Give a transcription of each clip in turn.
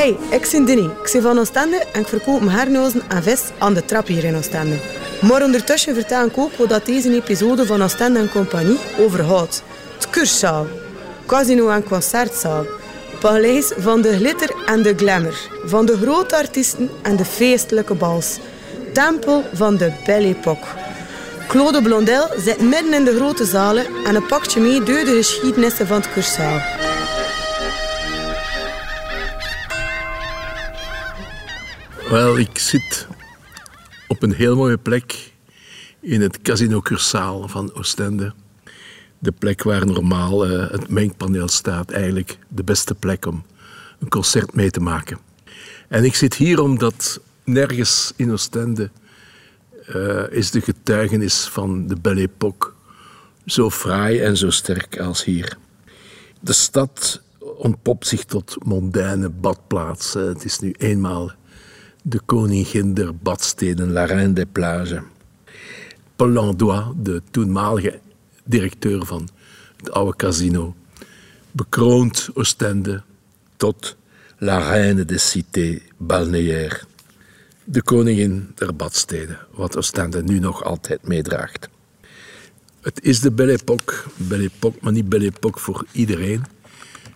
Hey, ik ben Dinny. Ik ben van Oostende en ik verkoop mijn hernozen en vis aan de trap hier in Oostende. Maar ondertussen vertel ik ook wat deze episode van Oostende en Compagnie overhoudt. Het kurszaal, casino en concertzaal, paleis van de glitter en de glamour, van de grote artiesten en de feestelijke bals, tempel van de Belle Époque. Claude Blondel zit midden in de grote zalen en een pakje mee door de geschiedenissen van het kurszaal. Wel, ik zit op een heel mooie plek in het Casino Cursaal van Oostende. De plek waar normaal uh, het mengpaneel staat, eigenlijk de beste plek om een concert mee te maken. En ik zit hier omdat nergens in Oostende uh, is de getuigenis van de Belle Époque zo fraai en zo sterk als hier. De stad ontpopt zich tot mondaine badplaats. Het is nu eenmaal de koningin der badsteden, la reine des plages. Paul Landois, de toenmalige directeur van het oude casino, bekroont Oostende tot la reine des cités balnéaires. De koningin der badsteden, wat Oostende nu nog altijd meedraagt. Het is de Belle Époque, Belle Époque, maar niet Belle Époque voor iedereen.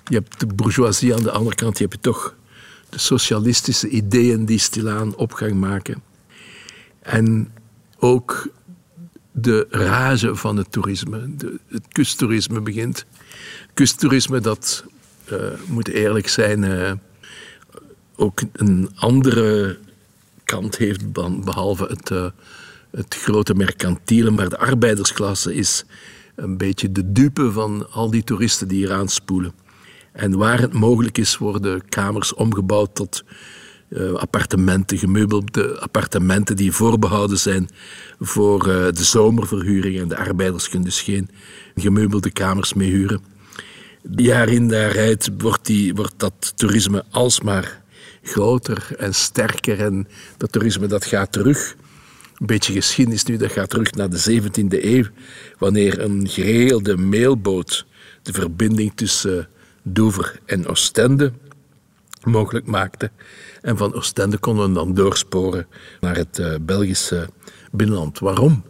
Je hebt de bourgeoisie aan de andere kant, je hebt toch socialistische ideeën die stilaan opgang maken. En ook de rage van het toerisme. Het kusttoerisme begint. Kusttoerisme dat, uh, moet eerlijk zijn, uh, ook een andere kant heeft, behalve het, uh, het grote mercantiele. Maar de arbeidersklasse is een beetje de dupe van al die toeristen die hier aanspoelen. En waar het mogelijk is, worden kamers omgebouwd tot uh, appartementen, gemeubelde appartementen die voorbehouden zijn voor uh, de zomerverhuring. En de arbeiders kunnen dus geen gemeubelde kamers mee huren. Jaar in jaar uit wordt, die, wordt dat toerisme alsmaar groter en sterker. En dat toerisme dat gaat terug. Een beetje geschiedenis nu, dat gaat terug naar de 17e eeuw. Wanneer een gereelde mailboot de verbinding tussen Dover en Oostende mogelijk maakte. En van Oostende konden we dan doorsporen naar het uh, Belgische binnenland. Waarom?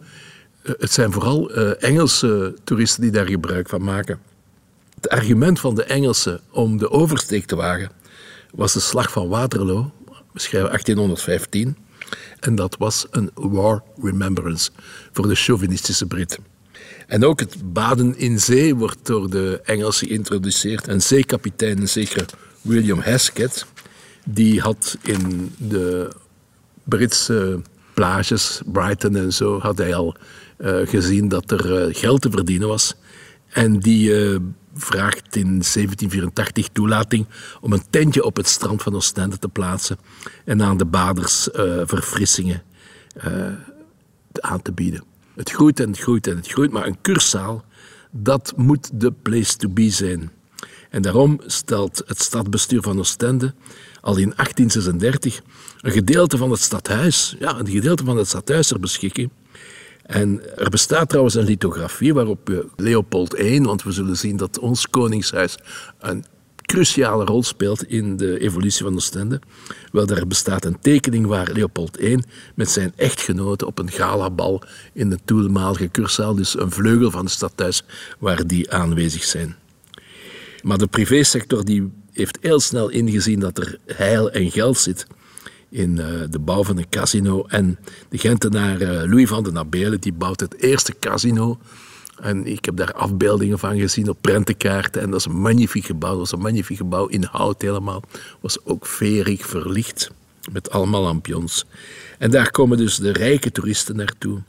Uh, het zijn vooral uh, Engelse toeristen die daar gebruik van maken. Het argument van de Engelsen om de oversteek te wagen was de slag van Waterloo, we schrijven 1815. En dat was een war remembrance voor de chauvinistische Britten. En ook het baden in zee wordt door de Engelsen geïntroduceerd. Een zeekapitein, een zekere William Hesketh, die had in de Britse plages, Brighton en zo, had hij al uh, gezien dat er uh, geld te verdienen was. En die uh, vraagt in 1784 toelating om een tentje op het strand van Oostende te plaatsen en aan de baders verfrissingen aan te bieden. Het groeit en het groeit en het groeit, maar een kurszaal, dat moet de place to be zijn. En daarom stelt het stadbestuur van Oostende al in 1836 een gedeelte van het stadhuis, ja, een gedeelte van het stadhuis ter beschikking. En er bestaat trouwens een lithografie waarop Leopold I, want we zullen zien dat ons koningshuis een cruciale rol speelt in de evolutie van Oostende. Wel, daar bestaat een tekening waar Leopold I met zijn echtgenote op een galabal in de toenmalige Cursaal, dus een vleugel van het stadhuis, waar die aanwezig zijn. Maar de privésector die heeft heel snel ingezien dat er heil en geld zit in uh, de bouw van een casino. En de Gentenaar uh, Louis van den Abelen die bouwt het eerste casino en ik heb daar afbeeldingen van gezien op prentenkaarten. En dat is een magnifiek gebouw. Dat was een magnifiek gebouw in hout helemaal. Was ook verig verlicht met allemaal lampions. En daar komen dus de rijke toeristen naartoe.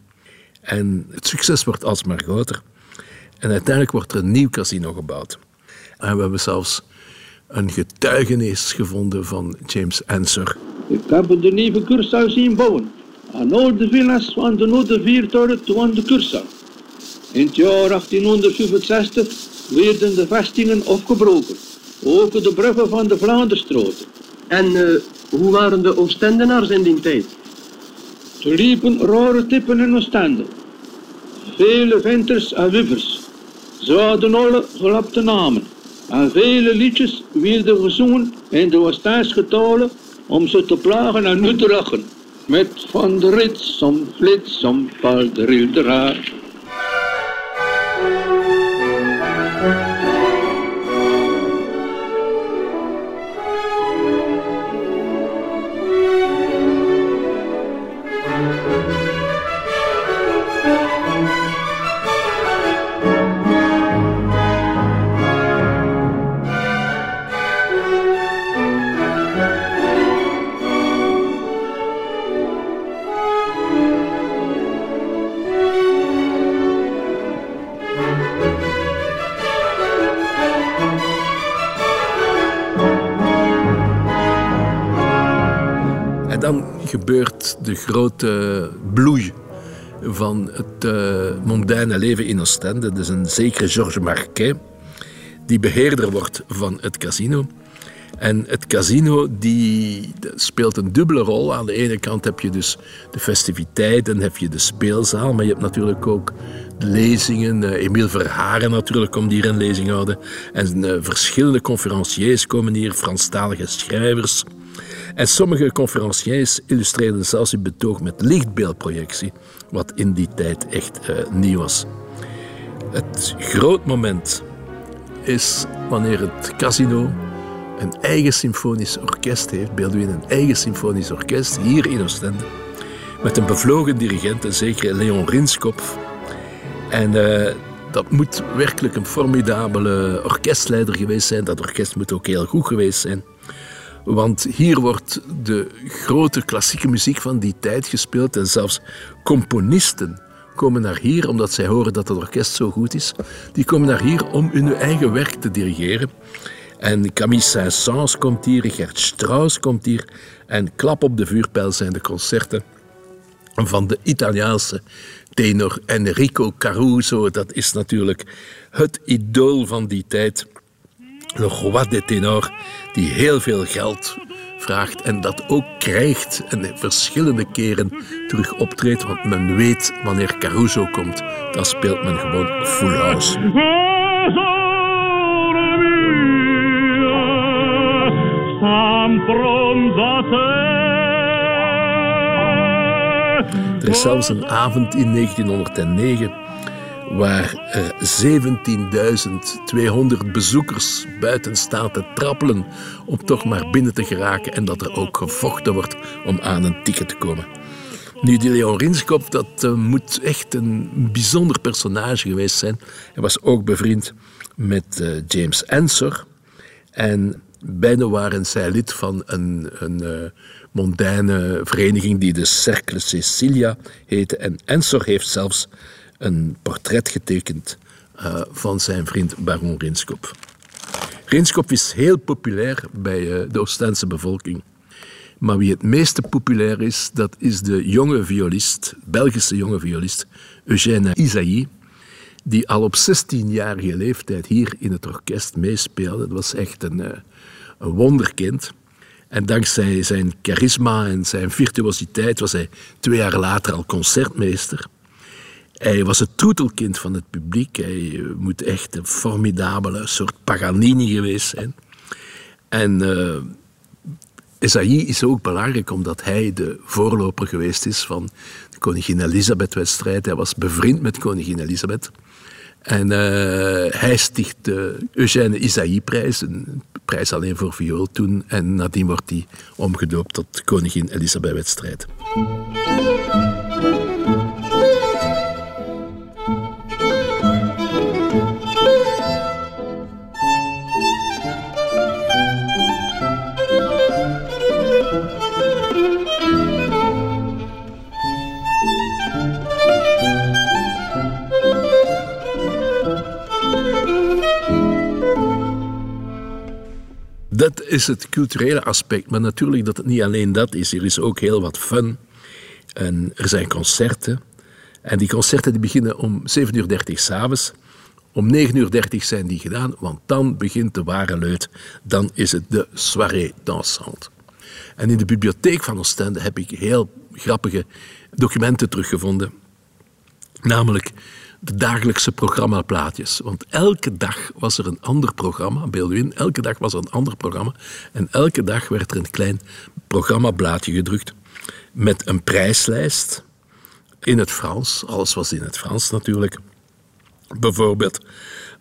En het succes wordt alsmaar groter. En uiteindelijk wordt er een nieuw casino gebouwd. En we hebben zelfs een getuigenis gevonden van James Ensor. Ik heb de nieuwe Cursaal zien bouwen. Aan al de villa's van de Noorderviertoren toe de Cursaal. In het jaar 1865 werden de vestingen afgebroken. Ook de bruggen van de Vlaanderstroten. En uh, hoe waren de Oostendenaars in die tijd? Er liepen rare typen in Oostende. Vele venters en wuffers. Ze hadden alle gelapte namen. En vele liedjes werden gezongen in de Oostaansgetalen om ze te plagen en nu te lachen. Met van de rits om flits om val de. Gebeurt de grote bloei van het uh, mondaine leven in Oostende. Dus een zekere Georges Marquet, die beheerder wordt van het casino. En het casino die speelt een dubbele rol. Aan de ene kant heb je dus de festiviteiten, heb je de speelzaal, maar je hebt natuurlijk ook lezingen. Uh, Emile Verharen natuurlijk komt hier een lezing houden. En uh, verschillende conferenciers komen hier, Franstalige schrijvers. En sommige conferenciers illustreerden zelfs hun betoog met lichtbeeldprojectie, wat in die tijd echt uh, nieuw was. Het groot moment is wanneer het casino een eigen symfonisch orkest heeft, Beelduin een eigen symfonisch orkest, hier in Oostende, met een bevlogen dirigent, een zekere Leon Rinskopf. En uh, dat moet werkelijk een formidabele orkestleider geweest zijn. Dat orkest moet ook heel goed geweest zijn. Want hier wordt de grote klassieke muziek van die tijd gespeeld en zelfs componisten komen naar hier omdat zij horen dat het orkest zo goed is. Die komen naar hier om hun eigen werk te dirigeren. En Camille Saint-Saëns komt hier, Richard Strauss komt hier. En klap op de vuurpijl zijn de concerten van de Italiaanse tenor Enrico Caruso. Dat is natuurlijk het idool van die tijd. Le roi de ténor, die heel veel geld vraagt en dat ook krijgt en verschillende keren terug optreedt, want men weet wanneer Caruso komt, dan speelt men gewoon full house. Er is zelfs een avond in 1909 waar 17.200 bezoekers buiten staan te trappelen om toch maar binnen te geraken en dat er ook gevochten wordt om aan een ticket te komen. Nu, die Leon Rinskop, dat uh, moet echt een bijzonder personage geweest zijn. Hij was ook bevriend met uh, James Ensor. En beiden waren zij lid van een, een mondaine vereniging die de Cercle Cecilia heette. En Ensor heeft zelfs een portret getekend uh, van zijn vriend Baron Rinskop. Rinskop is heel populair bij uh, de Oostense bevolking. Maar wie het meeste populair is, dat is de jonge violist, Belgische jonge violist, Eugène Isaïe, die al op 16-jarige leeftijd hier in het orkest meespeelde. Dat was echt een, uh, een wonderkind. En dankzij zijn charisma en zijn virtuositeit was hij twee jaar later al concertmeester. Hij was het troetelkind van het publiek. Hij eh, moet echt een formidabele soort Paganini geweest zijn. En uh, is ook belangrijk omdat hij de voorloper geweest is van de Koningin Elisabeth-wedstrijd. Hij was bevriend met Koningin Elisabeth. En uh, hij sticht de Eugène Isaïe-prijs, een prijs alleen voor viool toen. En nadien wordt hij omgedoopt tot Koningin Elisabeth-wedstrijd. Is het culturele aspect. Maar natuurlijk dat het niet alleen dat is. Er is ook heel wat fun. En er zijn concerten. En die concerten die beginnen om 7.30 uur s'avonds. Om 9.30 uur zijn die gedaan, want dan begint de ware leut. Dan is het de soirée dansante. En in de bibliotheek van Oostende heb ik heel grappige documenten teruggevonden. Namelijk de dagelijkse programmaplaatjes. Want elke dag was er een ander programma, beeld u in, elke dag was er een ander programma. En elke dag werd er een klein programmablaadje gedrukt met een prijslijst in het Frans. Alles was in het Frans natuurlijk. Bijvoorbeeld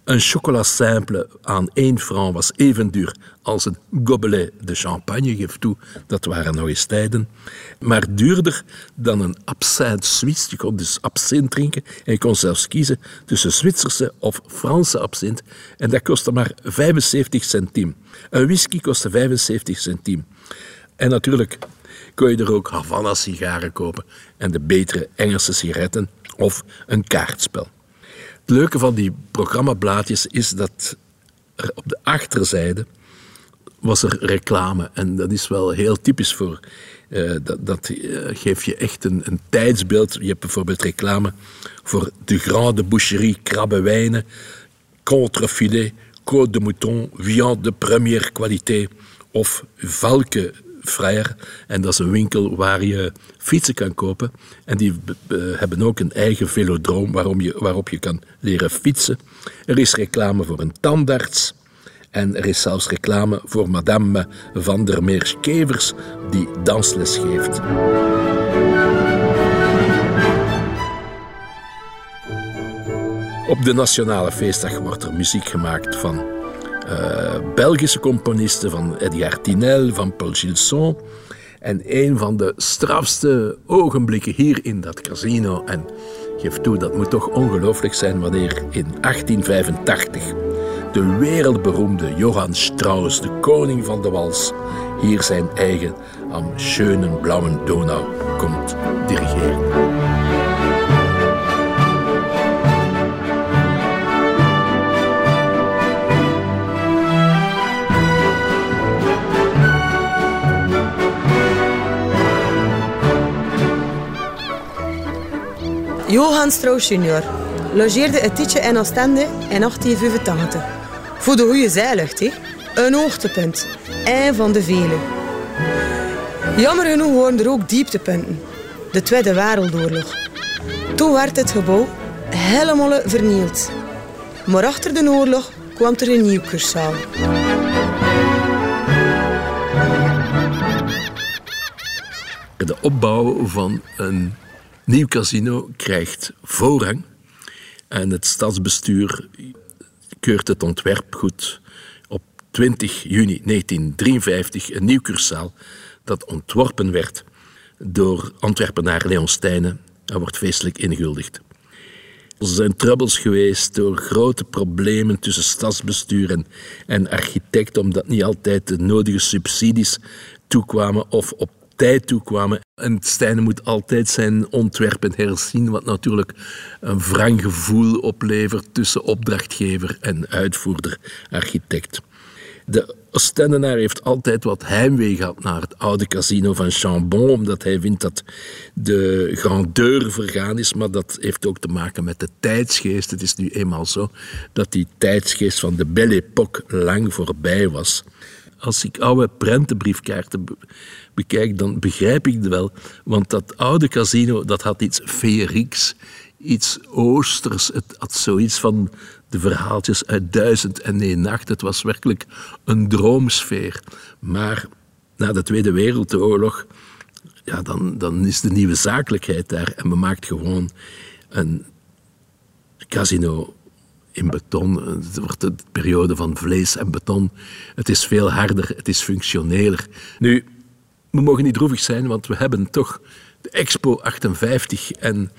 een chocola simple aan 1 franc was even duur als een gobelet de champagne, geef toe, dat waren nog eens tijden. Maar duurder dan een absinthe Suisse. Je kon dus absint drinken en je kon zelfs kiezen tussen Zwitserse of Franse absint. En dat kostte maar 75 centiem. Een whisky kostte 75 centiem. En natuurlijk kon je er ook Havana-sigaren kopen en de betere Engelse sigaretten of een kaartspel. Het leuke van die programmablaadjes is dat er op de achterzijde was er reclame. En dat is wel heel typisch voor. Uh, dat dat uh, geeft je echt een, een, tijdsbeeld. Je hebt bijvoorbeeld reclame voor de Grande Boucherie krabbenwijnen, contrefilet, côte de mouton, viande de première qualité of valke Frère. En dat is een winkel waar je fietsen kan kopen. En die hebben ook een eigen velodroom waarom je, waarop je kan leren fietsen. Er is reclame voor een tandarts. En er is zelfs reclame voor madame van der Meers-Kevers, die dansles geeft. Op de Nationale Feestdag wordt er muziek gemaakt van uh, Belgische componisten, van Edgar Tinel, van Paul Gilson. En een van de strafste ogenblikken hier in dat casino, en geef toe, dat moet toch ongelooflijk zijn wanneer in 1885 de wereldberoemde Johann Strauss, de koning van de wals, hier zijn eigen Am schönen blauen Donau komt dirigeren. Johann Strauss junior logeerde het tietje in Oostende in 1885. Voor de goede zijlucht, hè? een hoogtepunt. Een van de vele. Jammer genoeg waren er ook dieptepunten. De Tweede Wereldoorlog. Toen werd het gebouw helemaal vernield. Maar achter de oorlog kwam er een nieuw kurszaal. De opbouw van een Nieuw casino krijgt voorrang en het stadsbestuur keurt het ontwerp goed. Op 20 juni 1953 een nieuw cursaal dat ontworpen werd door Antwerpenaar Leon Stijnen en wordt feestelijk inguldigd. Er zijn troubles geweest door grote problemen tussen stadsbestuur en, en architect, omdat niet altijd de nodige subsidies toekwamen of op tijd toekwamen. En Stijnen moet altijd zijn ontwerpen herzien, wat natuurlijk een wrang gevoel oplevert tussen opdrachtgever en uitvoerder, architect. De Oostendenaar heeft altijd wat heimwee gehad naar het oude casino van Chambon, omdat hij vindt dat de grandeur vergaan is, maar dat heeft ook te maken met de tijdsgeest. Het is nu eenmaal zo dat die tijdsgeest van de Belle Époque lang voorbij was. Als ik oude prentenbriefkaarten bekijk, dan begrijp ik het wel. Want dat oude casino, dat had iets feerieks, iets oosters. Het had zoiets van de verhaaltjes uit Duizend en één nacht. Het was werkelijk een droomsfeer. Maar na de Tweede Wereldoorlog, ja, dan, dan is de nieuwe zakelijkheid daar en men maakt gewoon een casino in beton. Het wordt een periode van vlees en beton. Het is veel harder, het is functioneler. Nu, we mogen niet droevig zijn, want we hebben toch de Expo 58 en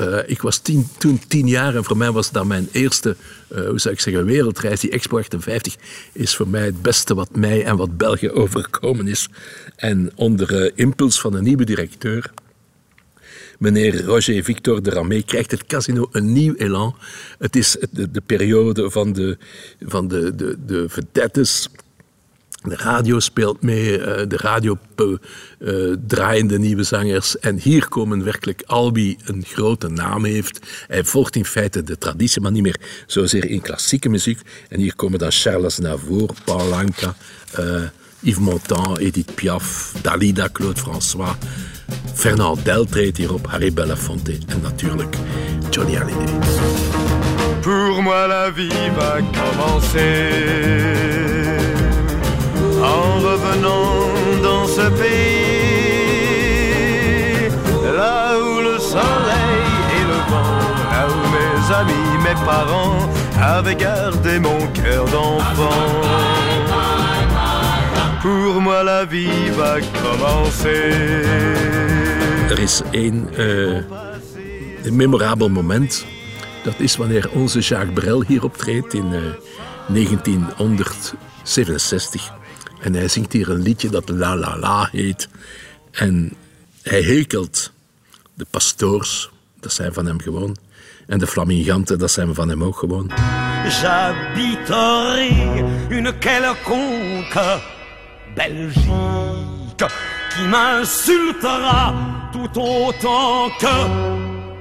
uh, ik was tien, toen tien jaar en voor mij was dat mijn eerste, uh, hoe zou ik zeggen, wereldreis. Die Expo 58 is voor mij het beste wat mij en wat België overkomen is. En onder uh, impuls van een nieuwe directeur, meneer Roger Victor de Ramé, krijgt het casino een nieuw elan. Het is de, de periode van de, van de, de, de vedettes de radio speelt mee, eh, de radio uh, draaien de nieuwe zangers. En hier komen werkelijk Albi een grote naam heeft. Hij volgt in feite de traditie, maar niet meer zozeer in klassieke muziek. En hier komen dan Charles Navour, Paul Anka, uh, Yves Montand, Edith Piaf, Dalida, Claude François. Fernand Del treedt hierop, Harry Belafonte en natuurlijk Johnny Hallyday. Pour moi la vie va commencer en revenant dans ce pays là où le soleil et le vent, là où mes amis, mes parents avaient gardé mon cœur d'enfant. Pour moi la vie va commencer. Er is één uh, een memorabel moment. Dat is wanneer onze Jacques Brel hier optreedt in uh, 1967. En hij zingt hier een liedje dat La La La heet. En hij hekelt de pastoors, dat zijn van hem gewoon. En de flaminganten, dat zijn van hem ook gewoon. J'habiterai une quelconque Belgique qui m'insultera tout autant que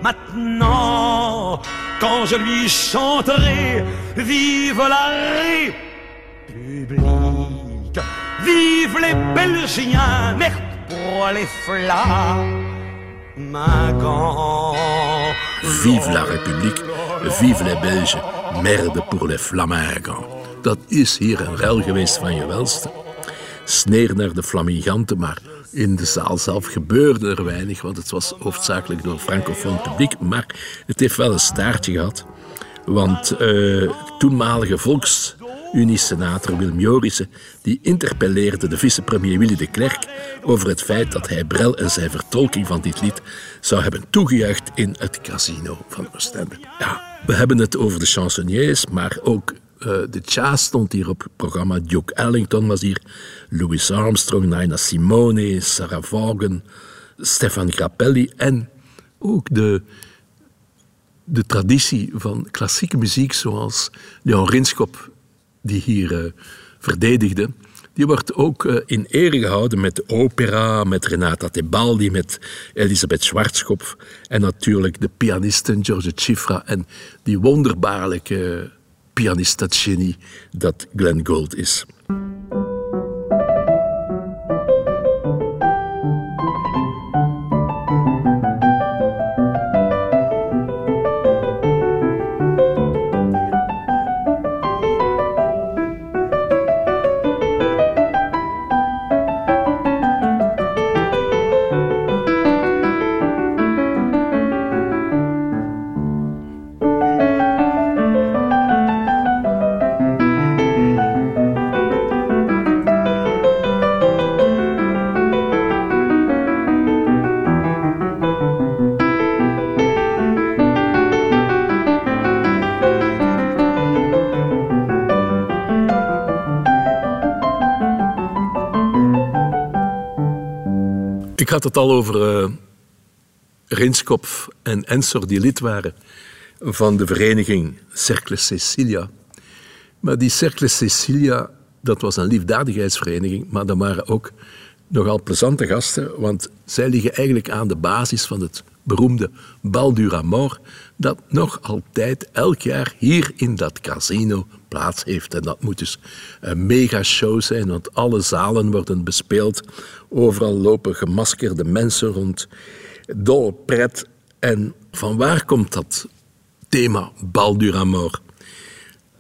maintenant quand je lui chanterai Vive la République, vive les Belgiens, merde pour les flamingants. Vive la République, vive les Belgen, merde pour les flamingants. Dat is hier een ruil geweest van je welste. Sneer naar de flaminganten, maar in de zaal zelf gebeurde er weinig, want het was hoofdzakelijk door francofoon publiek. Maar het heeft wel een staartje gehad, want uh, toenmalige volksunie-senator Willem Jorissen die interpelleerde de vicepremier Willy de Klerk over het feit dat hij Brel en zijn vertolking van dit lied zou hebben toegejuicht in het casino van Oostende. Ja, we hebben het over de chansonniers, maar ook uh, de jazz stond hier op het programma. Duke Ellington was hier. Louis Armstrong, Nina Simone, Sarah Vaughan, Stefan Grappelli. En ook de, de traditie van klassieke muziek, zoals Leon Rinskop, die hier uh, verdedigde. Die wordt ook uh, in ere gehouden met opera, met Renata Tebaldi, met Elisabeth Schwarzkopf en natuurlijk de pianisten George Cifra en die wonderbaarlijke pianist, dat genie dat Glenn Gould is. Had het al over uh, Rinskopf en Ensor, die lid waren van de vereniging Cercle Cecilia. Maar die Cercle Cecilia, dat was een liefdadigheidsvereniging, maar dat waren ook nogal plezante gasten, want zij liggen eigenlijk aan de basis van het beroemde Bal du Ramor, dat nog altijd elk jaar hier in dat casino plaats heeft. En dat moet dus een mega show zijn, want alle zalen worden bespeeld. Overal lopen gemaskerde mensen rond, dolle pret. En van waar komt dat thema Bal du Ramor?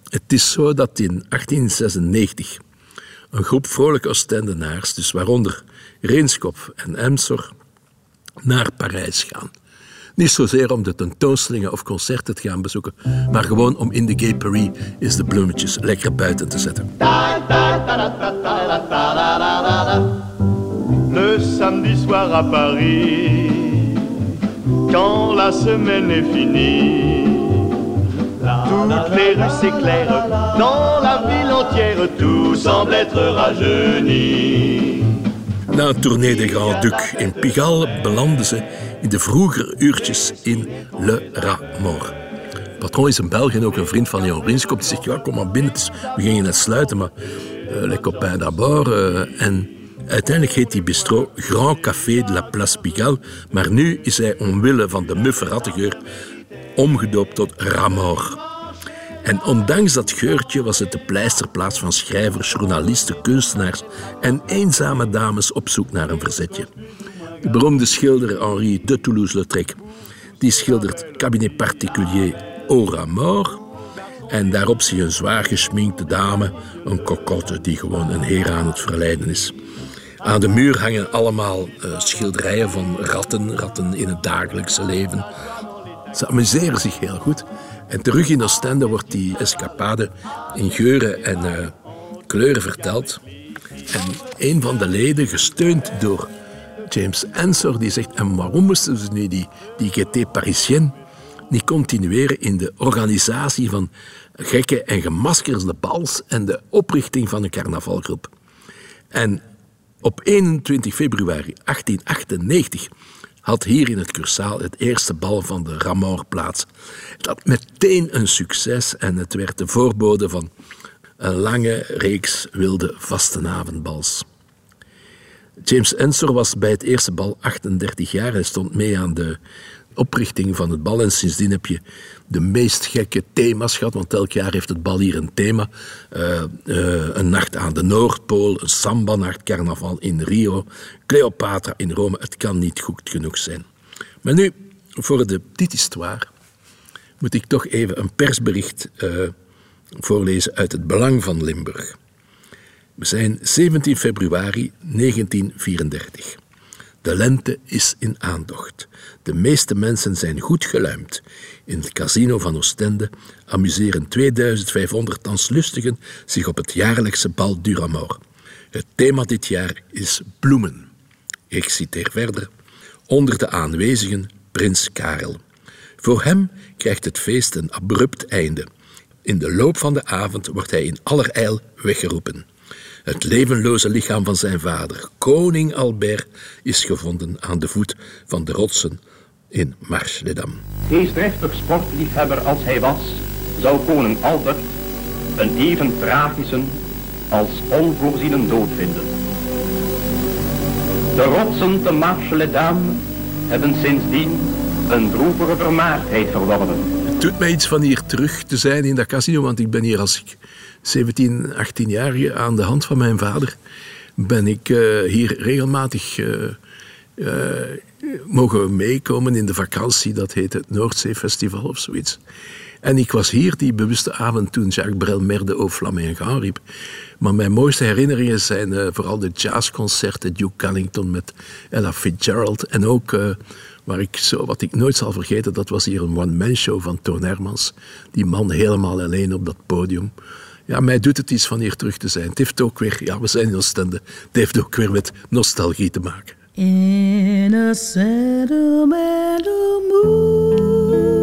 Het is zo dat in 1896 een groep vrolijke Oostendenaars, dus waaronder Reenskop en Emsor, naar Parijs gaan. Niet zozeer om de tentoonstellingen of concerten te gaan bezoeken, maar gewoon om in de Gay Paris eens de bloemetjes lekker buiten te zetten. Le samedi soir à Paris, quand la semaine est finie, toutes les rues s'éclairent, dans la ville entière, tout semble être rajeuni. Na een tournee de Grand Duc in Pigalle belanden ze in de vroegere uurtjes in Le Ramor. Patron is een Belg en ook een vriend van Leon Rinskop. Die zegt, ja, kom maar binnen, we gingen net sluiten, maar uh, les copains d'abord. Uh, en uiteindelijk heet die bistro Grand Café de la Place Pigalle, maar nu is hij omwille van de muffe rattegeur omgedoopt tot Ramor. En ondanks dat geurtje was het de pleisterplaats van schrijvers, journalisten, kunstenaars en eenzame dames op zoek naar een verzetje. De beroemde schilder Henri de Toulouse-Lautrec die schildert cabinet particulier Aura Mort. En daarop zie je een zwaar geschminkte dame, een cocotte die gewoon een heer aan het verleiden is. Aan de muur hangen allemaal uh, schilderijen van ratten, ratten in het dagelijkse leven. Ze amuseren zich heel goed. En terug in Oostende wordt die escapade in geuren en uh, kleuren verteld. En een van de leden, gesteund door James Ensor, die zegt: En waarom moesten ze nu die, die GT Parisien niet continueren in de organisatie van gekke en gemaskerde bals en de oprichting van een carnavalgroep? En op 21 februari 1898 had hier in het Cursaal het eerste bal van de Ramor plaats. Het had meteen een succes en het werd de voorbode van een lange reeks wilde vastenavondbals. James Ensor was bij het eerste bal 38 jaar. Hij stond mee aan de oprichting van het bal. En sindsdien heb je de meest gekke thema's gehad. Want elk jaar heeft het bal hier een thema. Uh, uh, een nacht aan de Noordpool, een samba-nacht, carnaval in Rio, Cleopatra in Rome. Het kan niet goed genoeg zijn. Maar nu, voor de dit histoire, moet ik toch even een persbericht uh, voorlezen uit het Belang van Limburg. We zijn 17 februari 1934. De lente is in aantocht. De meeste mensen zijn goed geluimd. In het casino van Oostende amuseren 2500 danslustigen zich op het jaarlijkse bal Duramor. Het thema dit jaar is bloemen. Ik citeer verder. Onder de aanwezigen prins Karel. Voor hem krijgt het feest een abrupt einde. In de loop van de avond wordt hij in allerijl weggeroepen. Het levenloze lichaam van zijn vader, koning Albert, is gevonden aan de voet van de rotsen in Marche-les-Dames. Geestdriftig sportliefhebber als hij was, zou koning Albert een even tragische als onvoorziene dood vinden. De rotsen te Marche-les-Dames hebben sindsdien een droevige vermaardheid verworven. Doet mij iets van hier terug te zijn in dat casino, want ik ben hier als ik 17, 18 jaar aan de hand van mijn vader ben ik uh, hier regelmatig uh, uh, mogen meekomen in de vakantie. Dat heet het Noordzeefestival of zoiets. En ik was hier die bewuste avond toen Jacques Brel Merde au Flamengo riep. Maar mijn mooiste herinneringen zijn vooral de jazzconcerten, Duke Ellington met Ella Fitzgerald. En ook, waar ik zo, wat ik nooit zal vergeten, dat was hier een one-man show van Toon Hermans. Die man helemaal alleen op dat podium. Ja, mij doet het iets van hier terug te zijn. Het heeft ook weer, ja, we zijn in Oostende, het heeft ook weer met nostalgie te maken. In a sentimental mood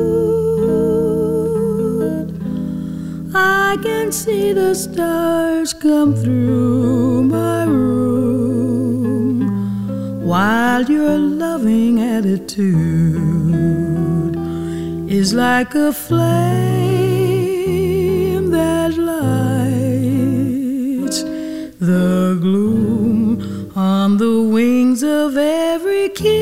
I can see the stars come through my room While your loving attitude is like a flame that lights the gloom on the wings of every kiss.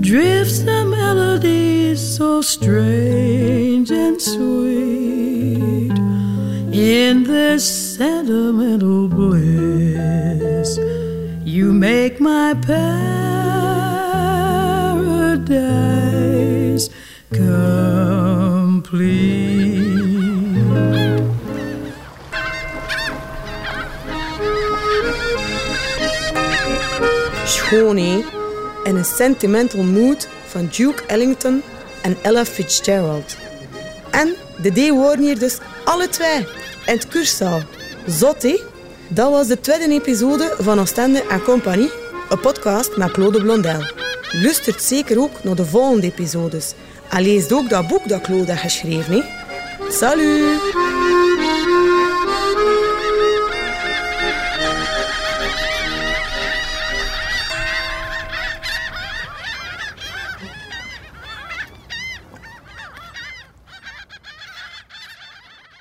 Drifts the melody so strange and sweet in this sentimental bliss. You make my paradise complete. Schoon? In een sentimental mood van Duke Ellington en Ella Fitzgerald. En de D worden hier dus alle twee in het kurszaal. Zot? Dat was de tweede episode van Oostende en Compagnie, een podcast met Claude Blondel. Lustert zeker ook naar de volgende episodes. En lees ook dat boek dat Claude heeft geschreven. Salut!